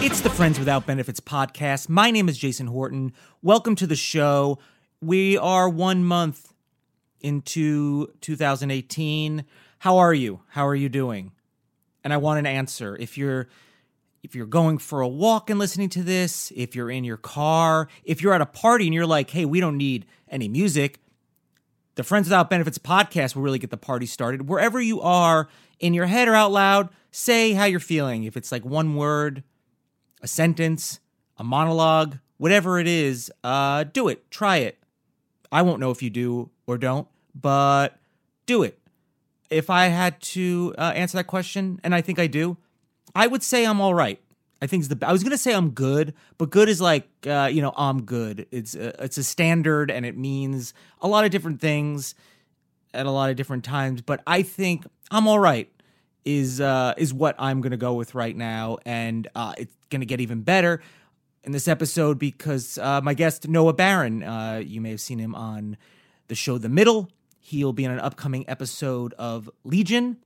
It's the Friends Without Benefits podcast. My name is Jason Horton. Welcome to the show. We are one month into 2018. How are you? How are you doing? And I want an answer. If you're if you're going for a walk and listening to this, if you're in your car, if you're at a party and you're like, "Hey, we don't need any music." The Friends Without Benefits podcast will really get the party started. Wherever you are, in your head or out loud, say how you're feeling. If it's like one word, a sentence, a monologue, whatever it is, uh, do it. Try it. I won't know if you do or don't, but do it. If I had to uh, answer that question, and I think I do, I would say I'm all right. I think the. I was gonna say I'm good, but good is like uh, you know I'm good. It's a, it's a standard, and it means a lot of different things at a lot of different times. But I think I'm all right. Is uh, is what I'm gonna go with right now, and uh, it's gonna get even better in this episode because uh, my guest Noah Baron, uh, you may have seen him on the show The Middle. He'll be in an upcoming episode of Legion,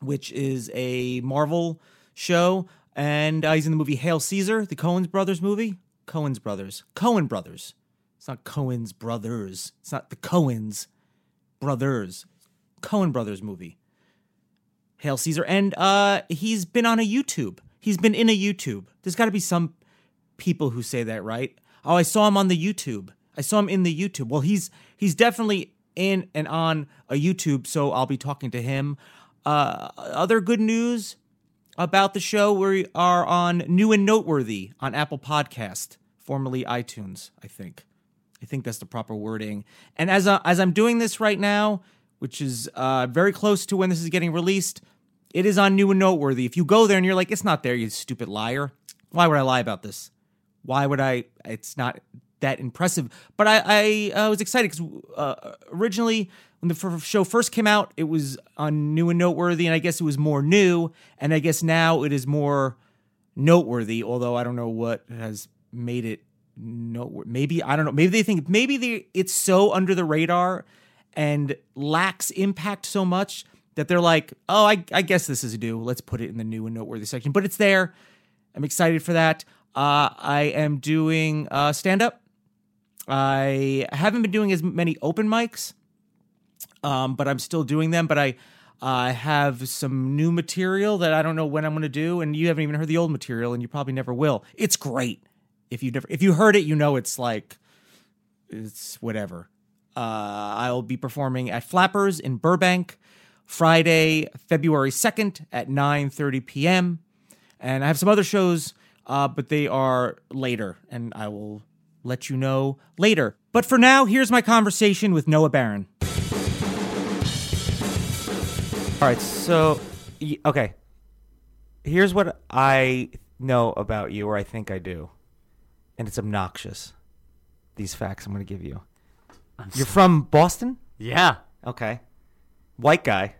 which is a Marvel show, and uh, he's in the movie Hail Caesar, the Coen's brothers movie. Coen's brothers, Cohen brothers. It's not Cohen's brothers. It's not the Coens brothers. Cohen brothers movie. Hail Caesar, and uh, he's been on a YouTube. He's been in a YouTube. There's got to be some people who say that, right? Oh, I saw him on the YouTube. I saw him in the YouTube. Well, he's he's definitely in and on a YouTube, so I'll be talking to him. Uh, other good news about the show: we are on New and Noteworthy on Apple Podcast, formerly iTunes. I think. I think that's the proper wording. And as I, as I'm doing this right now, which is uh, very close to when this is getting released, it is on New and Noteworthy. If you go there and you're like, "It's not there," you stupid liar. Why would I lie about this? Why would I? It's not that impressive. But I, I uh, was excited because uh, originally, when the f- show first came out, it was on New and Noteworthy, and I guess it was more new. And I guess now it is more noteworthy. Although I don't know what has made it noteworthy. Maybe I don't know. Maybe they think maybe they it's so under the radar and lacks impact so much that they're like, oh, I, I guess this is new. Let's put it in the new and noteworthy section. But it's there. I'm excited for that. Uh, I am doing uh, stand up. I haven't been doing as many open mics, um, but I'm still doing them. But I uh, have some new material that I don't know when I'm going to do, and you haven't even heard the old material, and you probably never will. It's great. If you never, if you heard it, you know it's like it's whatever. Uh, I'll be performing at Flappers in Burbank Friday, February 2nd at 9:30 p.m. And I have some other shows, uh, but they are later, and I will let you know later. But for now, here's my conversation with Noah Baron. All right, so okay, here's what I know about you, or I think I do, and it's obnoxious. These facts I'm going to give you. You're from Boston, Yeah. okay? White guy,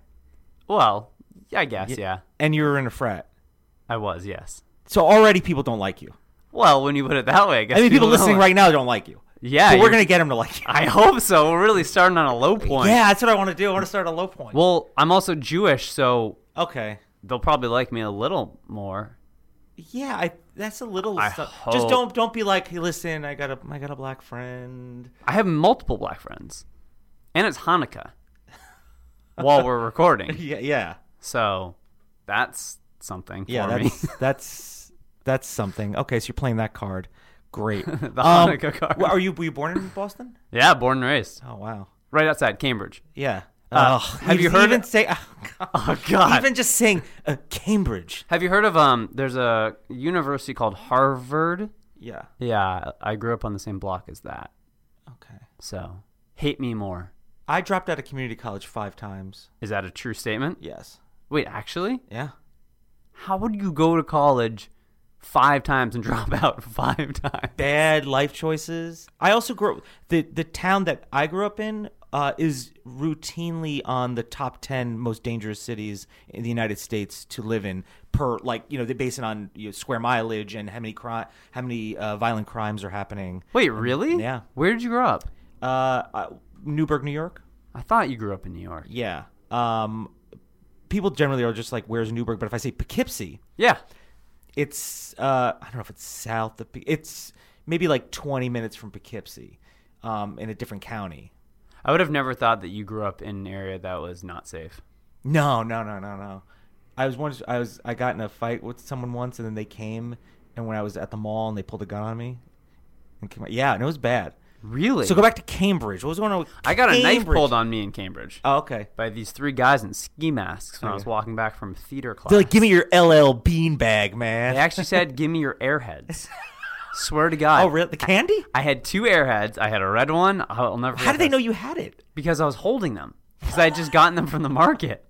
Well, I guess, yeah. and you were in a frat, I was, yes. so already people don't like you. Well, when you put it that way, I guess I mean, people listening don't- right now don't like you. Yeah, but we're you're- gonna get them to like you. I hope so. We're really starting on a low point. Yeah, that's what I want to do. I want to start at a low point. Well, I'm also Jewish, so okay. they'll probably like me a little more. Yeah, I that's a little. I stuff. hope- Just don't don't be like, hey, listen, I got a I got a black friend. I have multiple black friends, and it's Hanukkah while we're recording, Yeah, yeah, so that's something yeah. for That's me. that's that's something. Okay, so you're playing that card. Great. The Um, Hanukkah card. Are you were you born in Boston? yeah, born and raised Oh wow. right outside Cambridge. Yeah. Uh, have you heard? Even say, oh, God. oh God! even just saying uh, Cambridge. have you heard of um? There's a university called Harvard. Yeah. Yeah, I grew up on the same block as that. Okay. So hate me more. I dropped out of community college five times. Is that a true statement? Yes. Wait, actually, Yeah. how would you go to college five times and drop out five times? Bad life choices. I also grew up the the town that I grew up in uh, is routinely on the top ten most dangerous cities in the United States to live in. Per like you know they base it on you know, square mileage and how many cri- how many uh, violent crimes are happening. Wait, really? Yeah. Where did you grow up? Uh, uh, Newburgh, New York. I thought you grew up in New York. Yeah. Um, people generally are just like, "Where's Newburgh?" But if I say Poughkeepsie, Yeah. it's uh, I don't know if it's south of it's maybe like 20 minutes from Poughkeepsie, um, in a different county. I would have never thought that you grew up in an area that was not safe. No, no, no, no, no. I was once I was I got in a fight with someone once, and then they came, and when I was at the mall, and they pulled a gun on me, and came, yeah, and it was bad. Really? So go back to Cambridge. What was going on? With I got a knife pulled on me in Cambridge Oh, okay. by these three guys in ski masks when I was walking back from theater class. They're like, "Give me your LL Bean bag, man." They actually said, "Give me your airheads." Swear to God. "Oh, really? The candy? I had two airheads. I had a red one. I'll never. How did they know you had it?" Because I was holding them. Because I had just gotten them from the market,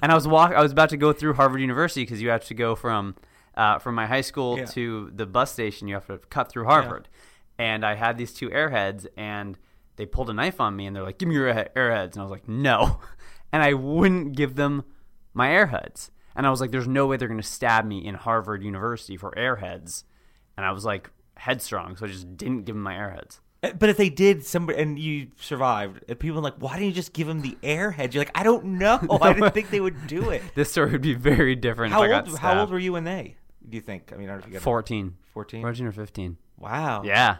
and I was walk. I was about to go through Harvard University because you have to go from uh, from my high school Yeah. to the bus station. You have to cut through Harvard, and I had these two airheads, and they pulled a knife on me, and they're like, "Give me your airheads," and I was like, "No," and I wouldn't give them my airheads, and I was like, "There's no way they're going to stab me in Harvard University for airheads," and I was like headstrong, so I just didn't give them my airheads. Uh, But if they did, somebody and you survived, and people like, "Why didn't you just give him the airhead?" You're like, "I don't know. I didn't think they would do it." This story would be very different How old? How old were you when they? Do you think? I mean, I don't know if you got 14. 14? 14 or 15. Wow. Yeah.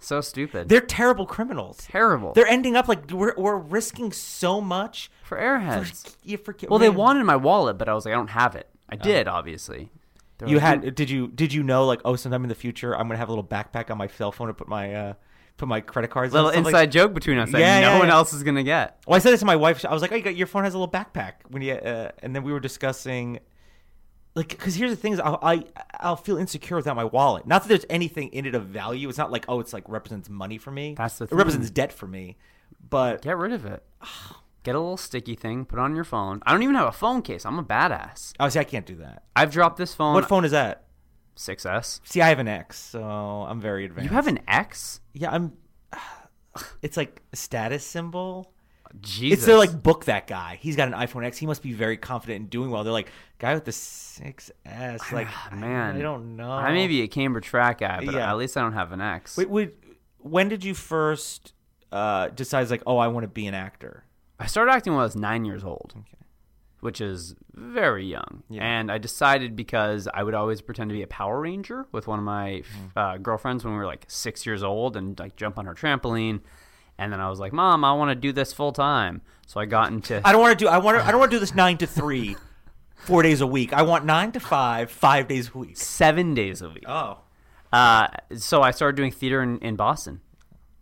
So stupid. They're terrible criminals. terrible. They're ending up like we're we're risking so much. for For, airheads. you forget. Well, they wanted my wallet, but I was like, I don't have it. I did, obviously. They were You like, had? Did you? Did you know? Like, oh, sometime in the future, I'm gonna have a little backpack on my cell phone to put my uh put my credit cards. little inside like- joke between us that Yeah, no yeah, one yeah. else is gonna get. Well, I said this to my wife. I was like, "Oh, you got, your phone has a little backpack." When you, uh, and then we were discussing, like, because here's the thing: is I'll, I I'll feel insecure without my wallet. Not that there's anything in it of value. It's not like oh, it's like represents money for me. That's the thing. It represents debt for me. But Get rid of it. Get a little sticky thing, put it on your phone. I don't even have a phone case. I'm a badass. obviously, I can't do that. I've dropped this phone. What phone is that? 6S. See, I have an X, so I'm very advanced. You have an X? Yeah, I'm. It's like a status symbol. Jesus. It's they're like book that guy. He's got an iPhone X. He must be very confident in doing well. They're like guy with the 6S. Like man. I don't know. I may be a Cambridge track guy, but Yeah. at least I don't have an X. Wait, wait, when did you first uh, decide like, oh, I want to be an actor? I started acting when I was nine years old, which is very young. Yeah. And I decided because I would always pretend to be a Power Ranger with one of my Mm. uh, girlfriends when we were like six years old and like jump on her trampoline. And then I was like, Mom, I want to do this full time. So I got into. I don't want to do. I want to. I don't want to do this nine to three, four days a week. I want nine to five, five days a week. seven days a week. Oh, Uh, so I started doing theater in, in Boston.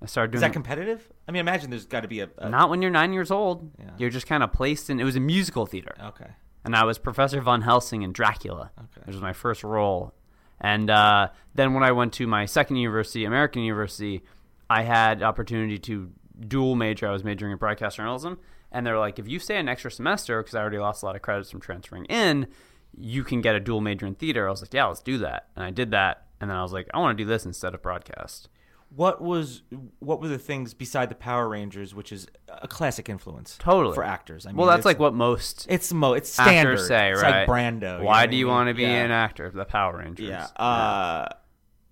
I started doing is that competitive? I mean, imagine there's got to be a, a not when you're nine years old. Yeah. You're just kind of placed in. It was a musical theater. okay. and I was Professor Von Helsing in Dracula. Okay. Which was my first role. And uh, then when I went to my second university, American University, I had opportunity to dual major. I was majoring in broadcast journalism, and they're like, if you stay an extra semester, because I already lost a lot of credits from transferring in, you can get a dual major in theater. I was like, yeah, let's do that, and I did that. And then I was like, I want to do this instead of broadcast. What was what were the things beside the Power Rangers, which is a classic influence Totally for actors? I mean, well, that's like what most it's mo it's standard. say, it's right? like Brando. Why know do you I want to be Yeah. an actor? The Power Rangers. Yeah. Uh,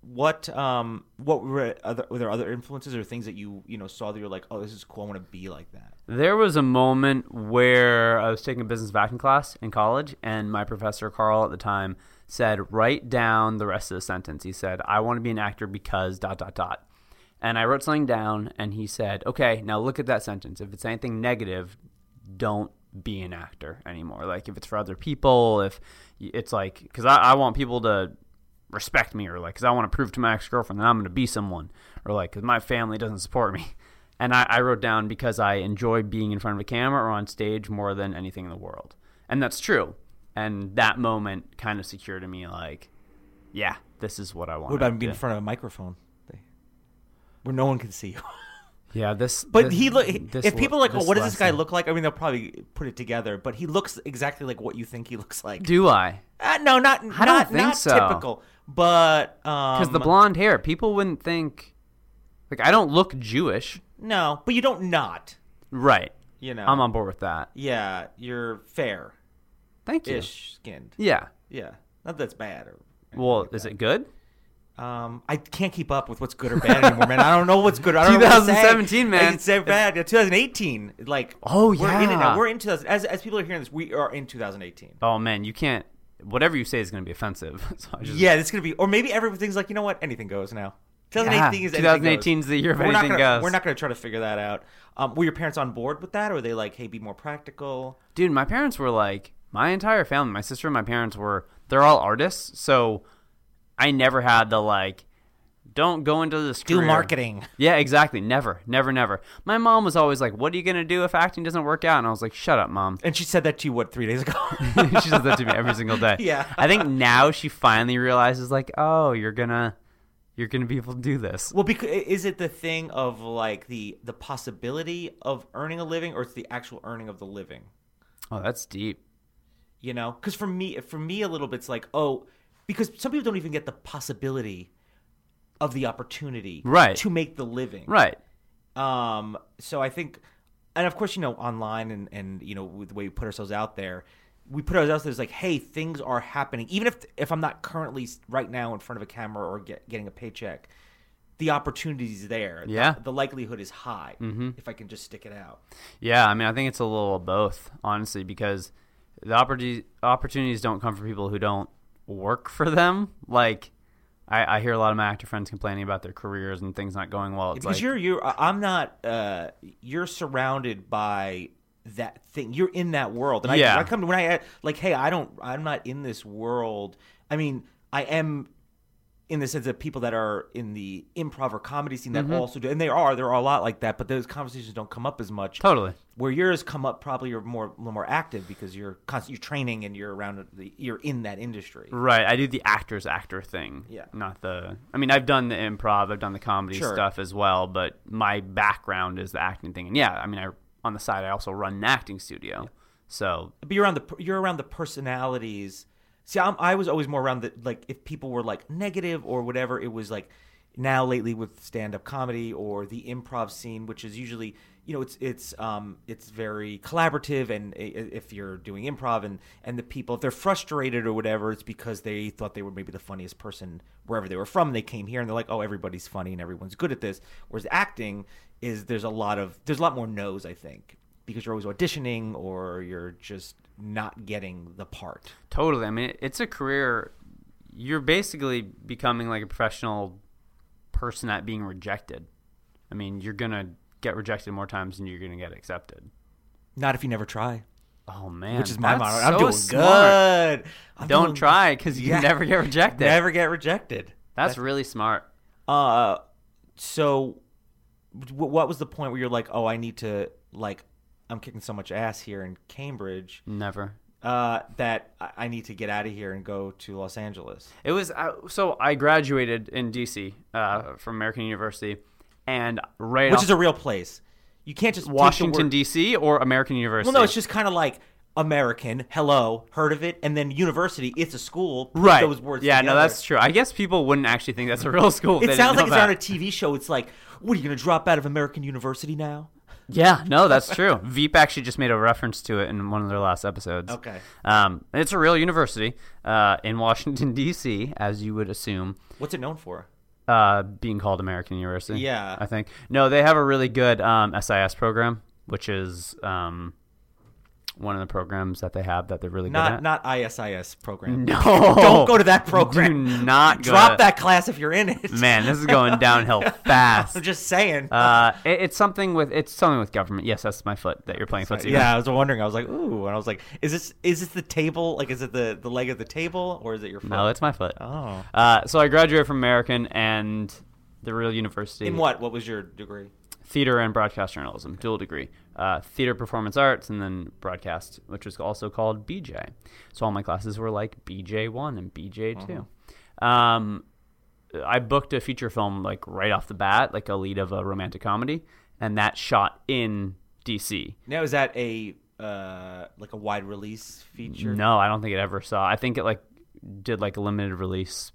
what um what were other were there other influences or things that you you know saw that you're like oh this is cool I want to be like that. There was a moment where I was taking a business acting class in college, and my professor, Carl, at the time, said, Write down the rest of the sentence. He said, I want to be an actor because dot, dot, dot. And I wrote something down, and he said, Okay, now look at that sentence. If it's anything negative, don't be an actor anymore. Like, if it's for other people, if it's like, because I, I want people to respect me, or like, because I want to prove to my ex girlfriend that I'm going to be someone, or like, because my family doesn't support me. And I, I wrote down because I enjoy being in front of a camera or on stage more than anything in the world. And that's true. And that moment kind of secured to me like, yeah, this is what I want. What about being in front of a microphone, where no one can see you? Yeah, this. But this- he look. If people are like, oh, what does this guy look like? I mean, they'll probably put it together. But he looks exactly like what you think he looks like. Do I? Uh, no, not don't not, think not so. typical. But um, Because the blonde hair, people wouldn't think. Like, I don't look Jewish. No, but you don't not. Right. You know. I'm on board with that. Yeah, you're fair Thank you. ish skinned. Yeah. Yeah, not that's bad or. Well, is it good? Um, I can't keep up with what's good or bad anymore, man. I don't know what's good. I don't know what to say. 2017, man. Like, It's bad. Yeah, 2018. Like, Oh, we're in it yeah. now. We're in 2000. As as people are hearing this, we are in 2018. Oh man, you can't. Whatever you say is going to be offensive. so I just, Yeah, it's gonna be, or maybe everything's like, you know what? Anything goes now. 2018 is 2018 is the year of We're not anything gonna, goes. We're not gonna try to figure that out. Um, were your parents on board with that, or were they like, hey, be more practical? dude, my parents were like my entire family. My sister and my parents were. They're all artists, so I never had the like. Don't go into this. Do career. marketing. Yeah, exactly. Never, never, never. My mom was always like, "What are you gonna do if acting doesn't work out?" And I was like, "Shut up, mom." And she said that to you what three days ago? she says that to me every single day. Yeah. I think now she finally realizes, like, oh, you're gonna, you're gonna be able to do this. Well, because is it the thing of like the the possibility of earning a living, or it's the actual earning of the living? Oh, that's deep. You know, because for me, for me, a little bit, it's like, oh, because some people don't even get the possibility of the opportunity, Right. to make the living, Right. Um, so I think, and of course, you know, online and and you know, with the way we put ourselves out there, we put ourselves out there as like, hey, things are happening. Even if if I'm not currently right now in front of a camera or get, getting a paycheck, the opportunity is there. Yeah. the, likelihood is high if I can just stick it out. Yeah, I mean, I think it's a little of both, honestly, because the opportunities don't come for people who don't work for them. Like, I, I hear a lot of my actor friends complaining about their careers and things not going well. It's because like, you're you're I- I'm not uh you're surrounded by that thing you're in that world and I, Yeah. I come to when I like hey I don't I'm not in this world I mean I am in the sense that people that are in the improv or comedy scene Mm-hmm. that also do and they are there are a lot like that but those conversations don't come up as much totally. where yours come up probably you're more a little more active because you're constant you're training and you're around the you're in that industry Right. I do the actor's actor thing. Yeah. Not the. I mean, I've done the improv, I've done the comedy Sure. stuff as well, but my background is the acting thing. And yeah, I mean, I on the side, I also run an acting studio. So but you're around the you're around the personalities. See, I'm, I was always more around that, like if people were like negative or whatever. It was like now lately with stand up comedy or the improv scene, which is usually you know it's it's um it's very collaborative and if you're doing improv and and the people if they're frustrated or whatever it's because they thought they were maybe the funniest person wherever they were from they came here and they're like oh everybody's funny and everyone's good at this whereas acting is there's a lot of there's a lot more no's i think because you're always auditioning or you're just not getting the part. totally. I mean, it's a career. You're basically becoming like a professional person at being rejected. I mean, you're gonna get rejected more times than you're gonna get accepted. Not if you never try, Oh man, which is my that's motto. I'm doing smart. good. I'm Don't doing- try because you Yeah. never get rejected. Never get rejected. That's really smart. Uh, so w- what was the point where you're like, oh, I need to like, I'm kicking so much ass here in Cambridge Never. uh, that I- need to get out of here and go to Los Angeles. It was uh, so I graduated in DC uh, from American University, and right Which off is a real place. You can't just Washington D.C. or American University. Well, no, it's just kind of like American. Hello, heard of it, and then university. It's a school. Right. Those words. yeah, no, that's true. I guess people wouldn't actually think that's a real school. It sounds like it's on a. TV show. It's like, what are you going to drop out of American University now? Yeah, no, that's true. Veep actually just made a reference to it in one of their last episodes. Okay. Um, it's a real university uh, in Washington D.C., as you would assume. What's it known for? uh, being called American University. Yeah. I think no, they have a really good um, SIS program, which is um, one of the programs that they have that they're really Not good at? not ISIS program. No, Don't go to that program. Do not go Drop to- that class if you're in it. Man, this is going downhill fast. I'm just saying. Uh, it, it's something with it's something with government. Yes, that's my foot that you're playing footsie. yeah, I was wondering. I was like, ooh, and I was like, is this is this the table? Like, is it the the leg of the table, or is it your foot? No, it's my foot. oh. Uh, so I graduated from American and the real university. In what? What was your degree? Theater and broadcast journalism, dual degree. Uh, theater performance arts, and then broadcast, which was also called BJ. So all my classes were like BJ one and BJ 2 Um, I booked a feature film like right off the bat, like a lead of a romantic comedy, and that shot in DC. Now is that a uh like a wide release feature? No, I don't think it ever saw. I think it like did like a limited release.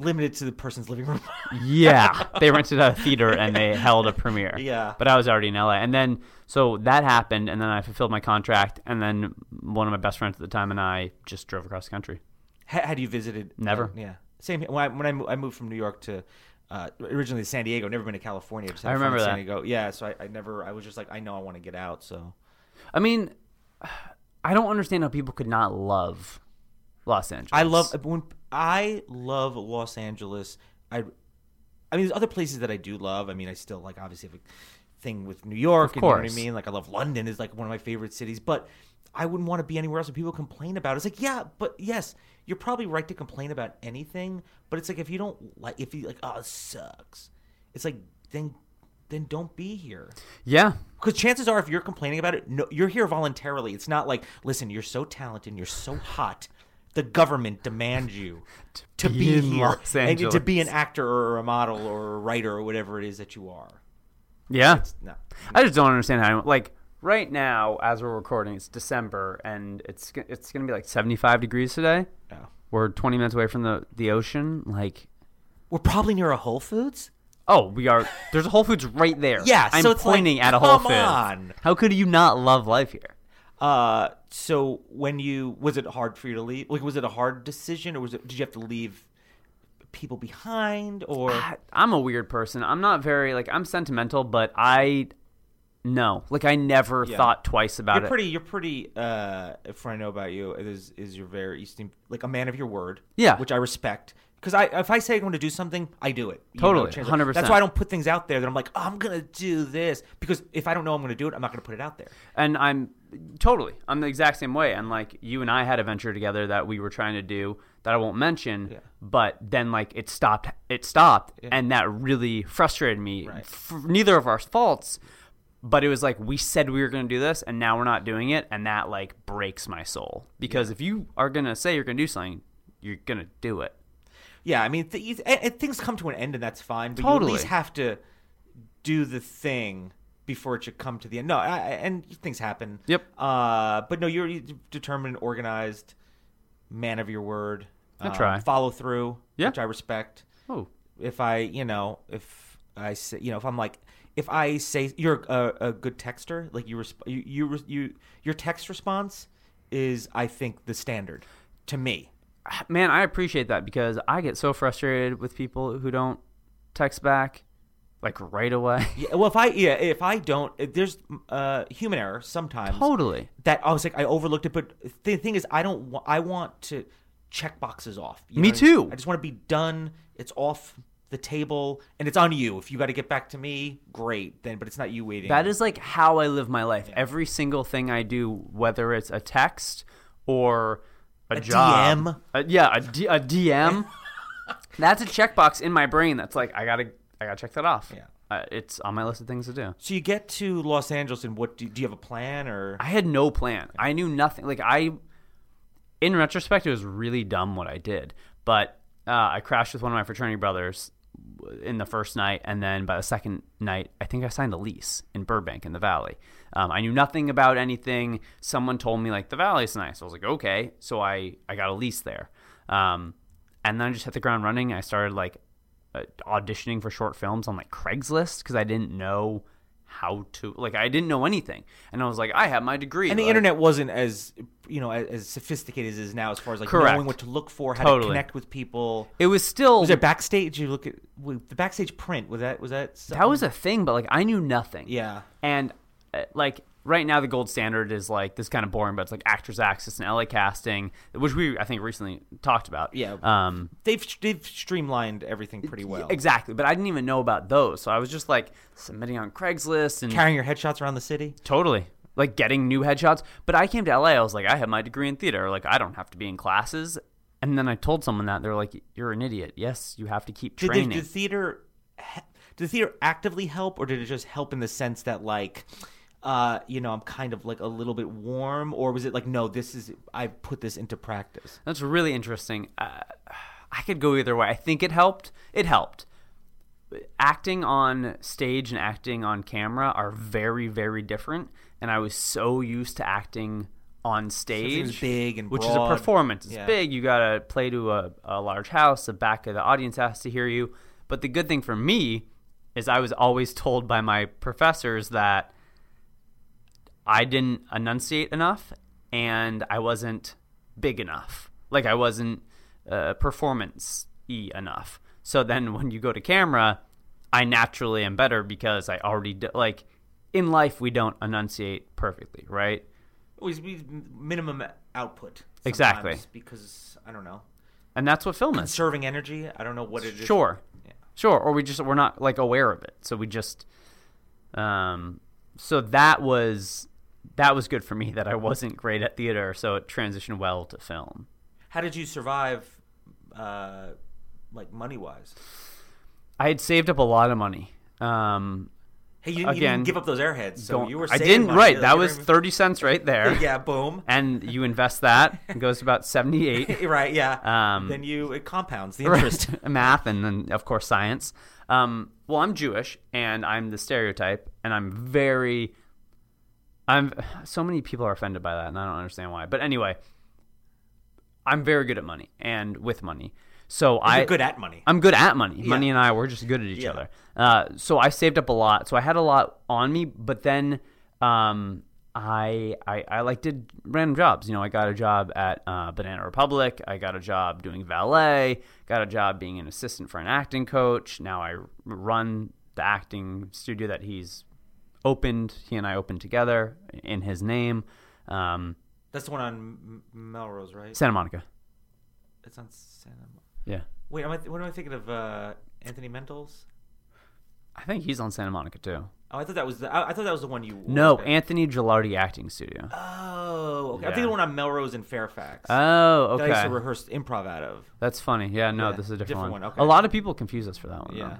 Limited to the person's living room. Yeah, they rented a theater and they held a premiere. Yeah. but I was already in LA, and then so that happened, and then I fulfilled my contract, and then one of my best friends at the time and I just drove across the country. Ha- Had you visited? Never. uh, yeah. Same. When I when I, mo- I moved from New York to uh, originally San Diego, never been to California. I remember San that. Diego. Yeah. So I, I never. I was just like, I know I want to get out. So I mean, I don't understand how people could not love Los Angeles. I love when I love Los Angeles. I, I mean, there's other places that I do love. I mean, I still like obviously have a thing with New York. Of and You know what I mean? Like I love London is like one of my favorite cities, but I wouldn't want to be anywhere else. And people complain about it. It's like, yeah, but yes, you're probably right to complain about anything. But it's like if you don't like, if you like, oh, it sucks. It's like then, then don't be here. Yeah, Because chances are, if you're complaining about it, no, you're here voluntarily. It's not like, listen, you're so talented, you're so hot, the government demands you to, be be, in here Los and to be an actor or a model or a writer or whatever it is that you are. yeah. No, I just don't understand how like right now as we're recording, it's December and it's it's gonna be like seventy five degrees today. no. We're twenty minutes away from the the ocean. Like, We're probably near a Whole Foods. oh, we are. There's a Whole Foods right there. Yeah, I'm so it's like, pointing at a Whole come Foods. on. How could you not love life here? Uh, so when you was it hard for you to leave? Like, was it a hard decision, or was it? Did you have to leave people behind, or I- I'm a weird person. I'm not very like I'm sentimental, but I no, like I never Yeah. thought twice about it. you're it. pretty? You're pretty. Uh, if I know about you, is is you're very you seem like a man of your word. Yeah. which I respect. Because I, if I say I'm going to do something, I do it. Totally, change 100%. That's why I don't put things out there that I'm like, oh, I'm going to do this. Because if I don't know I'm going to do it, I'm not going to put it out there. and I'm totally I'm the exact same way. And like you and I had a venture together that we were trying to do that I won't mention, Yeah. but then like it stopped. It stopped, and that really frustrated me. Right. For neither of our faults, but it was like we said we were going to do this, and now we're not doing it, and that like breaks my soul because if you are going to say you're going to do something, you're going to do it. Yeah, I mean, th- you- things come to an end, and that's fine. But you Totally. at least have to do the thing before it should come to the end. No, I, and things happen. Yep. Uh, but no, you're a determined, organized man of your word. I Um, try. follow through, Yeah. which I respect. Oh, If I, you know, if I say, you know, if I'm like, if I say you're a, a good texter, like you, resp- you, you, you, your text response is, I think, the standard to me. man, I appreciate that because I get so frustrated with people who don't text back like right away. Yeah, well, if I yeah, if I don't, if there's uh, human error sometimes. totally. That I was like, I overlooked it, but the thing is, I don't. wa- I want to check boxes off. You Me know I mean? too. I just want to be done. It's off the table, and it's on you. If you got to get back to me, great. Then, but it's not you waiting. That is like how I live my life. Every single thing I do, whether it's a text or a, A job, DM. a- yeah, a, D, a DM. that's a checkbox in my brain. That's like I gotta, I gotta check that off. Yeah. uh, it's on my list of things to do. So you get to Los Angeles, and what do, do you have a plan or? I had no plan. I knew nothing. Like I, in retrospect, it was really dumb what I did. But uh, I crashed with one of my fraternity brothers in the first night, and then by the second night, I think I signed a lease in Burbank in the Valley. Um, I knew nothing about anything. Someone told me like the Valley's nice. I was like, okay, so I I got a lease there, um, and then I just hit the ground running. I started like auditioning for short films on like Craigslist because I didn't know how to like I didn't know anything, and I was like, I have my degree, and the like- internet wasn't as you know as, as sophisticated as it is now, as far as like Correct. knowing what to look for, how Totally. to connect with people. It was still Was there backstage? You look at the backstage print. Was that was that? that was a thing, but like I knew nothing. Yeah. and uh, like right now the gold standard is like this kind of boring, but it's like Actors Access and LA Casting, which we I think recently talked about. Yeah. Um. they've they've streamlined everything pretty well. Exactly, but I didn't even know about those, so I was just like submitting on Craigslist and Carrying your headshots around the city. totally like getting new headshots. But I came to LA, I was like, I have my degree in theater, like I don't have to be in classes. And then I told someone that they're like, "You're an idiot. Yes, you have to keep Did, training." the, did theater? did the theater actively help, or did it just help in the sense that like, uh, you know, I'm kind of like a little bit warm, or was it like, no, this is I put this into practice? That's really interesting. Uh, I could go either way. I think it helped. It helped. Acting on stage and acting on camera are very, very different. And I was so used to acting on stage, big and which is a performance. It's Yeah. big. You got to play to a, a large house. The back of the audience has to hear you. But the good thing for me is I was always told by my professors that I didn't enunciate enough and I wasn't big enough. Like I wasn't uh, performance y enough. So then when you go to camera, I naturally am better because I already do, like in life we don't enunciate perfectly, right? Always be minimum output. Exactly. Because I don't know, And that's what film is. conserving energy. I don't know what it is. Sure. Yeah. Sure, or we just we're not like aware of it. So we just um so that was that was good for me that I wasn't great at theater, so it transitioned well to film. How did you survive, uh, like money wise? I had saved up a lot of money. Um Hey, you didn't, you Again, didn't give up those airheads, so you were. I didn't money. right. That you was 30 cents right there. yeah, boom. And you invest that, it goes about 78. right, yeah. Um, then you it compounds the Right. interest. math and then of course science um, well i'm jewish and i'm the stereotype and i'm very i'm so many people are offended by that and i don't understand why but anyway i'm very good at money and with money so i You're good at money. I'm good at money. Yeah. Money and I we're just good at each Yeah. other. Uh, so I saved up a lot. So I had a lot on me, but then um, I, I I like did random jobs. You know, I got a job at uh, Banana Republic. I got a job doing valet. Got a job being an assistant for an acting coach. Now I run the acting studio that he's opened. He and I opened together in his name. Um, That's the one on M- Melrose, right? Santa Monica. It's on Santa. Mo- Yeah, Wait, am I, what am I thinking of? Uh, Anthony Meindl's? I think he's on Santa Monica too. Oh, I thought that was the. I, I thought that was the one you. No, at. Anthony Gilardi Acting Studio. Oh, okay. I think the one on Melrose in Fairfax. Oh, That I used okay. to rehearse improv out of. That's funny. Yeah, no, Yeah, this is a different, different one. one, okay. A lot of people confuse us for that one. Yeah. though.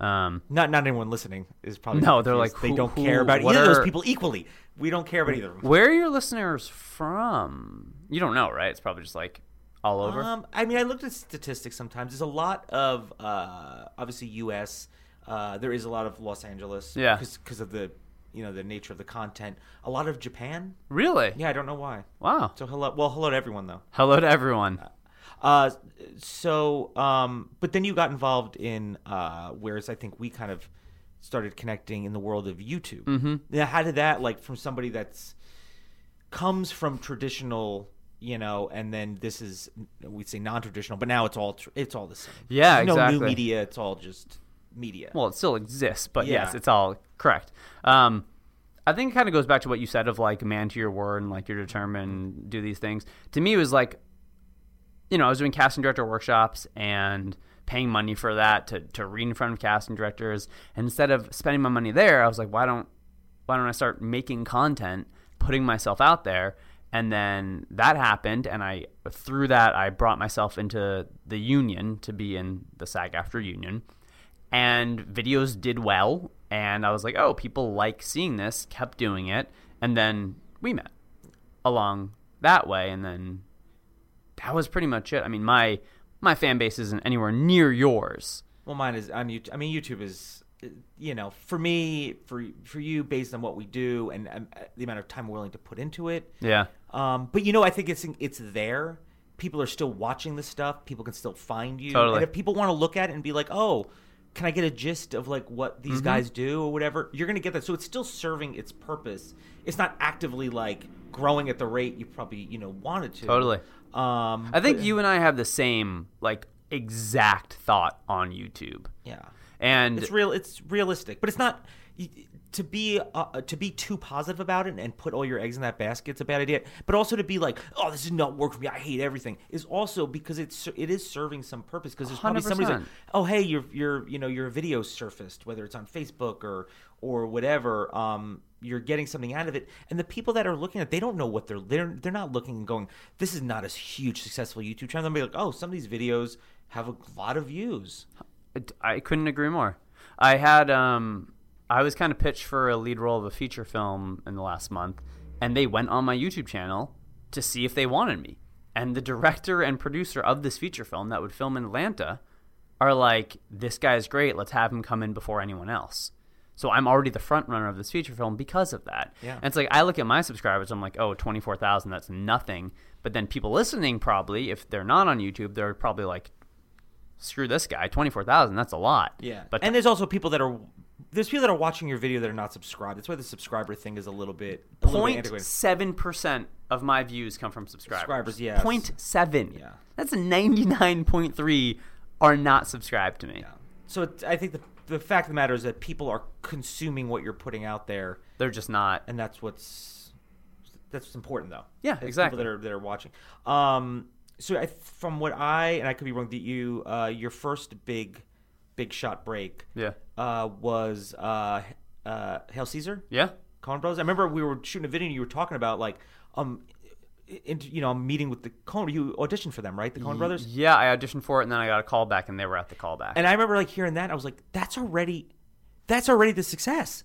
Um, Not not anyone listening is probably No, they're like, they who- don't who- care about either of are- those people equally. We don't care about either of them. where are your listeners from? You don't know, right? It's probably just like all over. Um, I mean, I looked at statistics sometimes. There's a lot of uh, obviously U.S. Uh, there is a lot of Los Angeles. Yeah. Because of the you know the nature of the content. A lot of Japan. really? Yeah, I don't know why. Wow. So hello, well, hello to everyone though. Hello to everyone. Uh, so um, but then you got involved in uh, whereas I think we kind of started connecting in the world of YouTube. Mm-hmm. Yeah, how did that like from somebody that's comes from traditional, you know, and then this is we'd say non-traditional, but now it's all tr- it's all the same. Yeah, There's no new exactly. media. It's all just media. Well, it still exists, but Yeah. yes, it's all correct. Um, I think it kind of goes back to what you said of like man to your word and like you're determined do these things. To me, it was like, you know, I was doing casting director workshops and paying money for that to, to read in front of casting directors. And instead of spending my money there, I was like, why don't why don't I start making content, putting myself out there? And then that happened, and I through that I brought myself into the union to be in the SAG-AFTRA union and videos did well and i was like oh people like seeing this kept doing it and then we met along that way and then that was pretty much it i mean my my fan base isn't anywhere near yours Well, mine is on YouTube. I mean, YouTube is, you know, for me, for for you, based on what we do and um, the amount of time we're willing to put into it. yeah Um, but you know, I think it's it's there. People are still watching this stuff. People can still find you. Totally. And if people want to look at it and be like, "Oh, can I get a gist of like what these Mm-hmm. guys do or whatever?" You're gonna get that. So it's still serving its purpose. It's not actively like growing at the rate you probably you know wanted to. Totally. Um, i think but- you and i have the same like exact thought on youtube Yeah. and it's real it's realistic but it's not to be uh, to be too positive about it and put all your eggs in that basket it's a bad idea but also to be like oh this is not work for me i hate everything is also because it's it is serving some purpose because there's probably somebody's like 100%. oh hey your your you're you know your video surfaced whether it's on facebook or or whatever um you're getting something out of it and the people that are looking at it, they don't know what they're they're they're not looking and going this is not a huge successful youtube channel they'll be like oh some of these videos have a lot of views I couldn't agree more. I had um I was kind of pitched for a lead role of a feature film in the last month, and they went on my YouTube channel to see if they wanted me. And the director and producer of this feature film that would film in Atlanta are like, "This guy's great. Let's have him come in before anyone else." So I'm already the front runner of this feature film because of that. Yeah. And it's like I look at my subscribers, I'm like, oh, 24,000, that's nothing. But then people listening probably, if they're not on YouTube, they're probably like, screw this guy, 24,000, that's a lot. Yeah, But and there's also people that are there's people that are watching your video that are not subscribed. That's why the subscriber thing is a little bit A Point seven percent of my views come from subscribers. Subscribers, yes. Point seven. Yeah. That's a ninety nine point three are not subscribed to me. So it, I think the the fact of the matter is that people are consuming what you're putting out there, They're just not. and that's what's that's what's important though. Yeah, It's exactly. People that are that are watching. Um, so I, from what I and I could be wrong, that you uh, your first big big shot break Yeah. uh, was uh, uh, Hail Caesar. Yeah. Coen Brothers. I remember we were shooting a video and you were talking about like um in, you know, meeting with the Coen you auditioned for them, right? The Coen Brothers? Yeah, I auditioned for it and then I got a call back and they were at the callback. And I remember like hearing that I was like that's already that's already the success.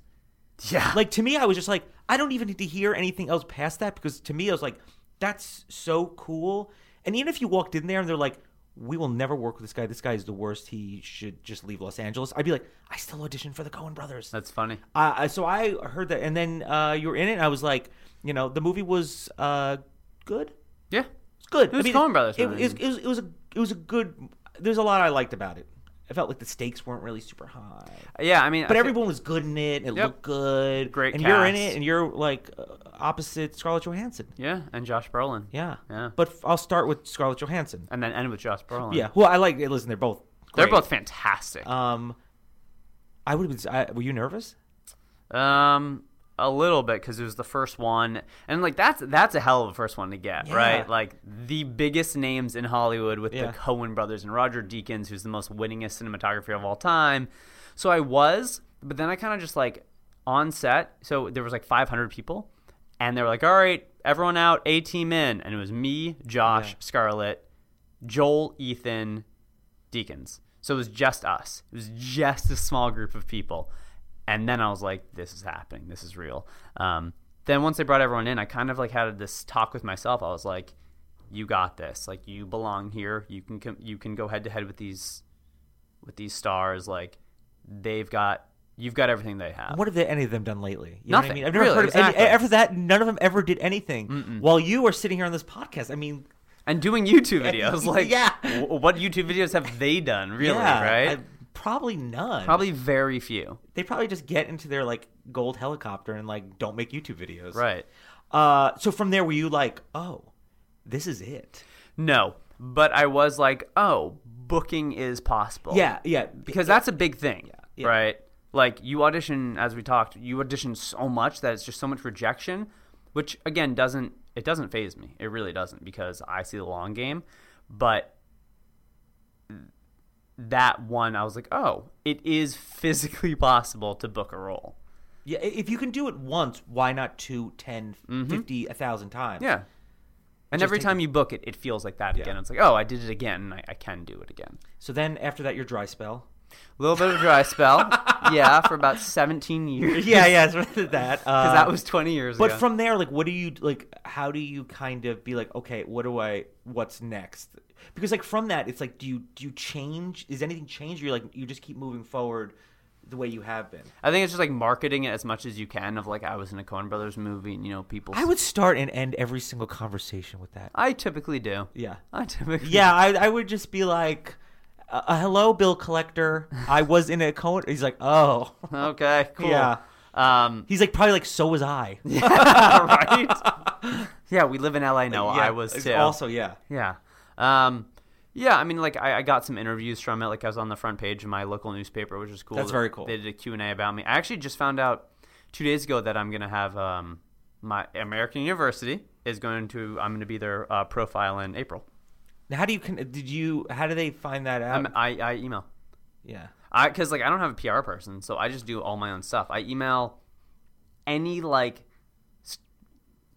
yeah. Like to me I was just like I don't even need to hear anything else past that because to me I was like that's so cool. And even if you walked in there and they're like we will never work with this guy. This guy is the worst. He should just leave Los Angeles. I'd be like, I still audition for the Coen Brothers. That's funny. Uh, so I heard that, and then uh, you were in it. and I was like, you know, the movie was uh, good. Yeah. It's good. It was I mean, Coen Brothers It, it, was, it was it was a it was a good. There's a lot I liked about it. I felt like the stakes weren't really super high, Yeah, I mean, but I everyone was good in it. It Yep. looked good. Great and you're in it, and you're like uh, opposite Scarlett Johansson. Yeah, and Josh Brolin. Yeah, Yeah. But f- I'll start with Scarlett Johansson. And then end with Josh Brolin. Yeah, well, I like. Listen, they're both. They're both fantastic. Um, I would have been. I, were you nervous? Um, a little bit because it was the first one, and like that's that's a hell of a first one to get, Yeah. right? Like the biggest names in Hollywood with Yeah. the Coen brothers and Roger Deakins, who's the most winningest cinematographer of all time. So I was, but then I kind of just like on set. So there was like 500 people, and they were like, "All right, everyone out, A team in," and it was me, Josh, Yeah. Scarlett, Joel, Ethan, Deakins. So it was just us. It was just a small group of people. And then I was like, this is happening. This is real. Um, then once they brought everyone in, I kind of like had this talk with myself. I was like, you got this. Like you belong here. You can com- you can go head to head with these with these stars. Like they've got you've got everything they have. What have they, any of them done lately? You know what I Nothing. mean? I've never Really, heard of any, exactly. after that. None of them ever did anything. While you are sitting here on this podcast, I mean, And doing YouTube videos. Like Yeah. what YouTube videos have they done? Really? yeah, right? I- probably none. Probably very few. they probably just get into their like gold helicopter and like don't make YouTube videos. Right. Uh, so from there, were you like, oh, this is it? No, but I was like, oh, booking is possible. Yeah, yeah. because that's a big thing, yeah. right? Like you audition, as we talked, you audition so much that it's just so much rejection, which again doesn't it doesn't phase me. It really doesn't because I see the long game. But that one, I was like, oh, it is physically possible to book a role. Yeah, if you can do it once, why not two, ten, fifty, a thousand times? Mm-hmm. Yeah. And Just every time the- you book it, it feels like that Yeah. again. It's like, oh, I did it again, and I, I can do it again. So then after that, your dry spell. A little bit of a dry spell, yeah, for about 17 years. yeah, yeah, rather that. because that was 20 years But ago. from there, like, what do you like? How do you kind of be like, okay, what do I? What's next? Because like from that, it's like, do you do you change? Is anything changed? Or you like you just keep moving forward the way you have been. I think it's just like marketing it as much as you can. Of like, I was in a Coen Brothers movie, and you know, people. I would start and end every single conversation with that. I typically do. Yeah. I typically. Yeah, I, I would just be like, uh, uh, "Hello, bill collector. I was in a cone." He's like, "Oh, Okay. Cool. Yeah. Um. He's like, probably like, so was I. yeah, right. yeah, we live in LA. No, Yeah, I was too. Also, yeah. Yeah. Um, yeah, I mean, like, I, I got some interviews from it. Like, I was on the front page of my local newspaper, which was cool. That's very cool. They did a Q&A about me. I actually just found out two days ago that I'm going to have um, my American University is going to, I'm going to be their uh, profile in April. Now, how do you? Did you? How do they find that out? I'm, I, I email. yeah. I Because, like, I don't have a PR person, so I just do all my own stuff. I email any, like,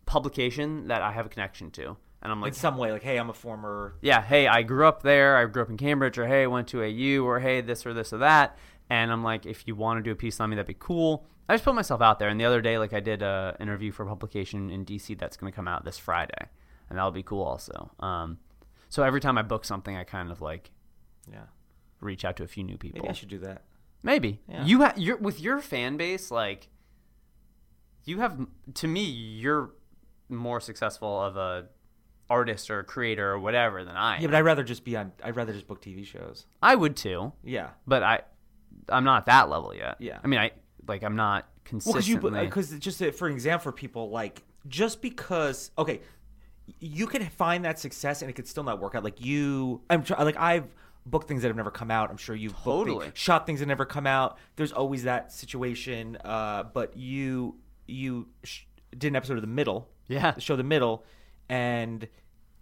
publication that I have a connection to. And I'm like, in some way, like, hey, I'm a former. yeah, hey, I grew up there. I grew up in Cambridge, or hey, I went to AU, or hey, this or this or that. And I'm like, if you want to do a piece on me, that'd be cool. I just put myself out there. And the other day, like I did an interview for a publication in DC that's going to come out this Friday, and that'll be cool also. Um, so every time I book something, I kind of like Yeah. reach out to a few new people. Maybe I should do that. Maybe Yeah. you ha- you're with your fan base, like you have. To me, you're more successful of a artist or creator or whatever than I. am. Yeah, but I'd rather just be on. I'd rather just book TV shows. I would too, Yeah. but I, I'm not at that level yet. Yeah. I mean, I like I'm not Well, because consistently. because just for example, for people like just because okay, you could find that success and it could still not work out. Like you, I'm like I've booked things that have never come out. I'm sure you've things- Totally. shot things that never come out. There's always that situation. Uh, but you you sh- did an episode of the middle. Yeah. show the middle, and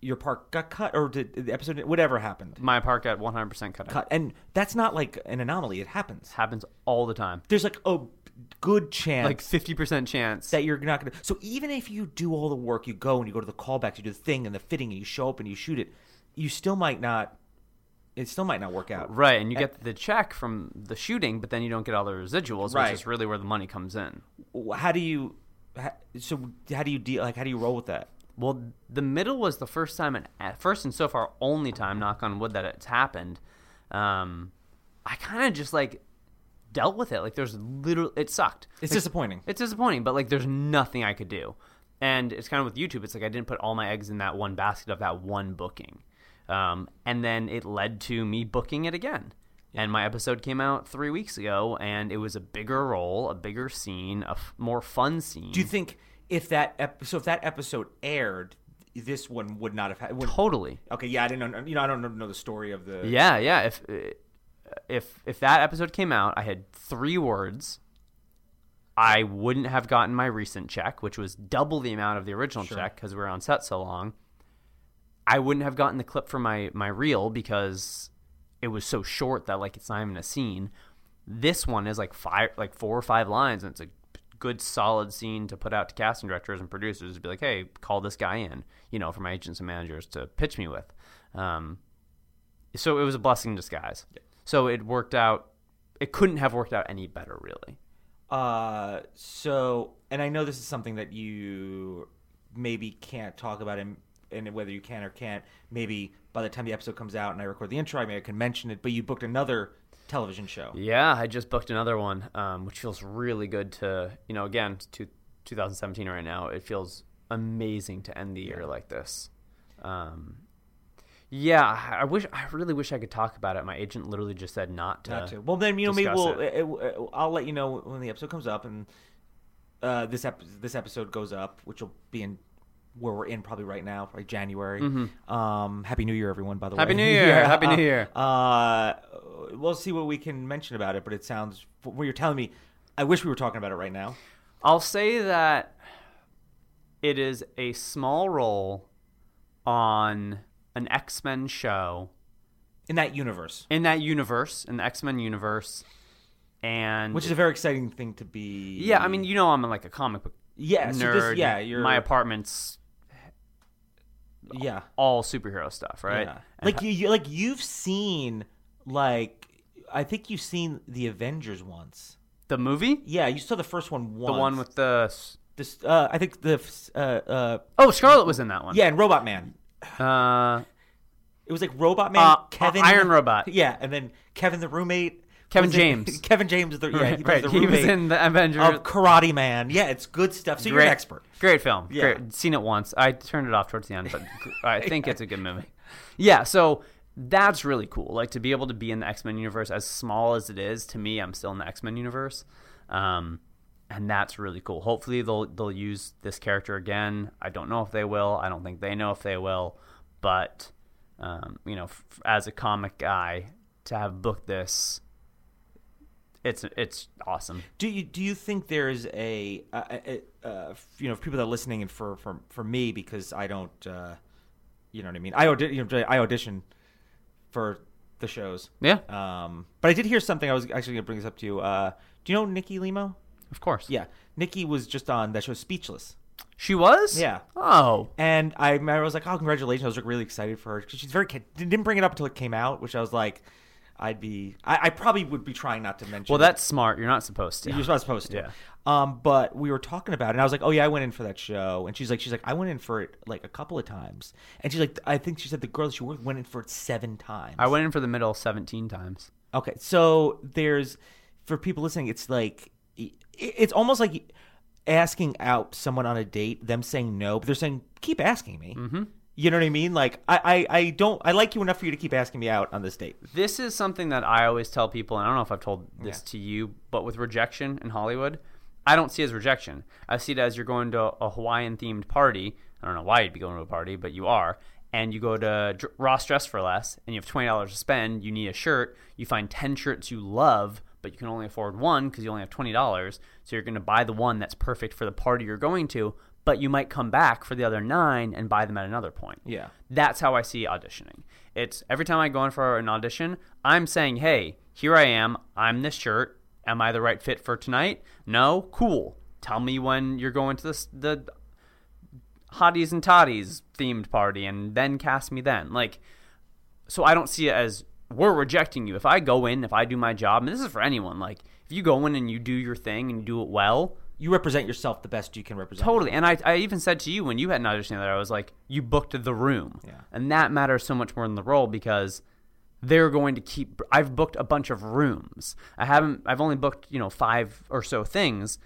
your part got cut or did the episode whatever happened my park got 100 percent cut out. cut, and that's not like an anomaly. It happens. Happens all the time. There's like a good chance Like 50 percent chance. that you're not going to. So even if you do all the work, you go and you go to the callbacks, you do the thing and the fitting, and you show up and you shoot it, you still might not. It still might not work out. Right, and you get the check from the shooting, but then you don't get all the residuals, Right. which is really where the money comes in. How do you? How, so how do you deal? Like how do you roll with that? Well, the middle was the first time, and first and so far only time, knock on wood, that it's happened. Um, I kind of just like dealt with it. Like there's literally, it sucked. It's Like, disappointing. It's disappointing, but like there's nothing I could do. And it's kind of with YouTube. It's like I didn't put all my eggs in that one basket of that one booking. Um, and then it led to me booking it again. And my episode came out three weeks ago, and it was a bigger role, a bigger scene, a f- more fun scene. Do you think if that ep- so if that episode aired, this one would not have had? Would, totally? okay, yeah, I didn't know. You know, I don't know- the story of the. Yeah, yeah. If if if that episode came out, I had three words. I wouldn't have gotten my recent check, which was double the amount of the original check because we were on set so long. I wouldn't have gotten the clip for my my reel because it was so short that like it's not even a scene. This one is like five, like four or five lines, and it's a good solid scene to put out to casting directors and producers to be like, hey, call this guy in, you know, for my agents and managers to pitch me with. Um, so it was a blessing in disguise. So it worked out. It couldn't have worked out any better, really. Uh, so, and I know this is something that you maybe can't talk about, and, and whether you can or can't. Maybe by the time the episode comes out and I record the intro, I maybe I can mention it. But you booked another television show. Yeah, I just booked another one, um, which feels really good to you know. Again, to 2017 right now, it feels amazing to end the year like this. Um, yeah, I wish. I really wish I could talk about it. My agent literally just said not to. Not to. Well, then you know maybe we'll. it. uh, uh, I'll let you know when the episode comes up, and uh, this ep- this episode goes up, which will be in where we're in probably right now, probably January. Um, Happy New Year, everyone! By the Mm-hmm. Happy New Year! Happy New uh, Year! Uh, we'll see what we can mention about it, but it sounds. What you're telling me, I wish we were talking about it right now. I'll say that it is a small role on an X Men show In that universe, in that universe, in the X Men universe, and which is a very exciting thing to be. yeah, I mean, you know, I'm like a comic book yeah, so nerd. this, yeah, you're my apartment's yeah. all superhero stuff, right? Yeah. Like you, you, like you've seen, like I think you've seen the Avengers once. the movie, Yeah, you saw the first one the one with the this. Uh, I think the uh, uh, oh, Scarlett was in that one. yeah, and Robot Man. uh, It was like Robot Man, Uh, Kevin, uh, Iron Robot. Yeah, and then Kevin the roommate. Kevin James. Kevin James. The, yeah, right, he, was right. the he was in the Avengers. of Karate Man. Yeah, it's good stuff. So you're an expert. Great film. Yeah. Great. Seen it once. I turned it off towards the end, but I think it's a good movie. Yeah, so that's really cool. Like to be able to be in the X Men universe, as small as it is, to me, I'm still in the X Men universe, um, and that's really cool. Hopefully, they'll they'll use this character again. I don't know if they will. I don't think they know if they will, but um, you know, f- as a comic guy, to have booked this. It's it's awesome. Do you do you think there's a, uh, uh, uh, you know, for people that are listening, and for for for me because I don't, uh, you know what I mean. I audi- you know, I audition for the shows. Yeah, Um, but I did hear something. I was actually going to bring this up to you. Uh, do you know Nikki Limo? of course. Yeah, Nikki was just on that show Speechless, She was? Yeah. Oh. and I I was like, "Oh, congratulations!" I was like really excited for her because she's very. Didn't bring it up until it came out, which I was like, I'd be. I, I probably would be trying not to mention. Well, that's smart. You're not supposed to. You're not supposed to. Yeah. Um, but we were talking about it, and I was like, "Oh yeah, I went in for that show." And she's like, "She's like, I went in for it like a couple of times." And she's like, "I think she said the girl that she worked went in for it seven times." I went in for the middle 17 times. Okay, so there's for people listening, it's like it's almost like asking out someone on a date, them saying no, but they're saying keep asking me. Mm-hmm. You know what I mean? Like I, I, I don't. I like you enough for you to keep asking me out on this date. This is something that I always tell people, and I don't know if I've told this Yeah. to you, but with rejection in Hollywood, I don't see it as rejection. I see it as you're going to a Hawaiian themed party. I don't know why you'd be going to a party, but you are. And you go to Ross Dress for Less, and you have twenty dollars to spend. You need a shirt. You find ten shirts you love, but you can only afford one because you only have twenty dollars. So you're going to buy the one that's perfect for the party you're going to. But you might come back for the other nine and buy them at another point. Yeah. That's how I see auditioning. It's every time I go in for an audition, I'm saying, hey, here I am. I'm this shirt. Am I the right fit for tonight? No? Cool. Tell me when you're going to this, the hotties and toddies themed party and then cast me then. Like, so I don't see it as we're rejecting you. If I go in, if I do my job, and this is for anyone, like, if you go in and you do your thing and you do it well, You represent yourself the best you can represent. Totally. And I, I even said to you when you had an audition that I was like, you booked the room. Yeah. And that matters so much more than the role because they're going to keep I've booked a bunch of rooms. I haven't I've only booked, you know, five or so things,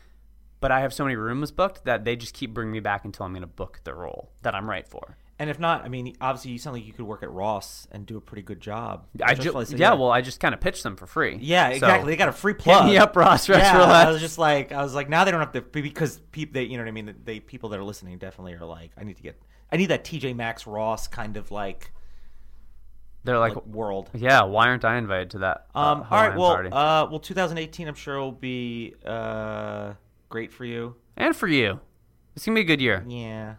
but I have so many rooms booked that they just keep bringing me back until I'm going to book the role that I'm right for. And if not, I mean, obviously, you sound like you could work at Ross and do a pretty good job. I That's ju- what I said, yeah, well, I just kind of pitched them for free. yeah, So, exactly. they got a free hit plug. me up, Ross. Yeah. I was just like, I was like, now they don't have to because people, they, you know what I mean. They people that are listening definitely are like, I need to get, I need that TJ Maxx Ross kind of like, They're like, like world. yeah, why aren't I invited to that? uh, Um, all right, well, uh, well, 2018, I'm sure will be uh great for you. and for you, it's gonna be a good year Yeah,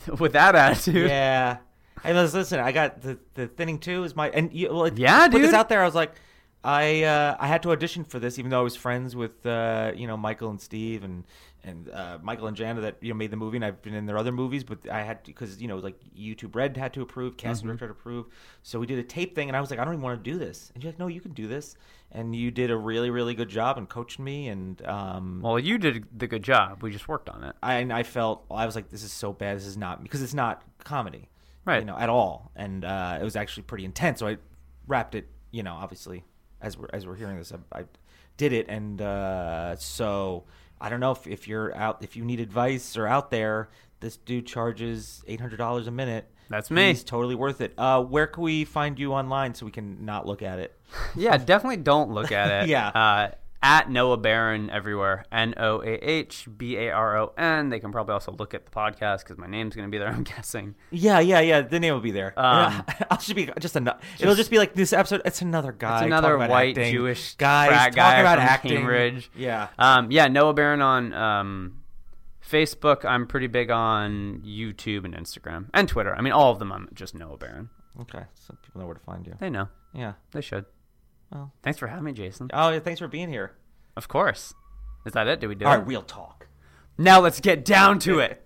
with that attitude. yeah. Hey, listen, I got the the thinning too is my and you, well, Yeah, put this out there. I was like, I uh, I had to audition for this, even though I was friends with uh, you know Michael and Steve and and uh, Michael and Jana that you know made the movie, and I've been in their other movies, but I had because you know like YouTube Red had to approve, Mm-hmm. casting director had to approve, so we did a tape thing, and I was like, I don't even want to do this, and you're like, No, you can do this, and you did a really really good job and coached me, and um, Well, you did the good job. We just worked on it. I, and I felt I was like, this is so bad. This is not because it's not comedy, Right. You know, at all. And uh, it was actually pretty intense. So I wrapped it. You know, obviously, as we're as we're hearing this, I, I did it. And uh, so I don't know if, if you're out, if you need advice or out there, this dude charges eight hundred dollars a minute. That's me. He's totally worth it. Uh, where can we find you online so we can not look at it? Yeah, definitely don't look at it. Yeah. Uh, at Noah Baron everywhere. N O A H B A R O N. They can probably also look at the podcast because my name's going to be there, I'm guessing. Yeah, yeah, yeah. The name will be there. Um, I'll just be just another. It'll just be like this episode. It's another guy. It's another white acting. Jewish guy frat talking guy about from acting. Cambridge. Yeah. Um, yeah, Noah Baron on um, Facebook. I'm pretty big on YouTube and Instagram and Twitter. I mean, all of them. I'm just Noah Baron. Okay, so people know where to find you. They know. Yeah. They should. Well, thanks for having me, Jason. Oh, thanks for being here. Of course. Is that it? Did we do All it? All right, we'll talk. Now let's get down to it.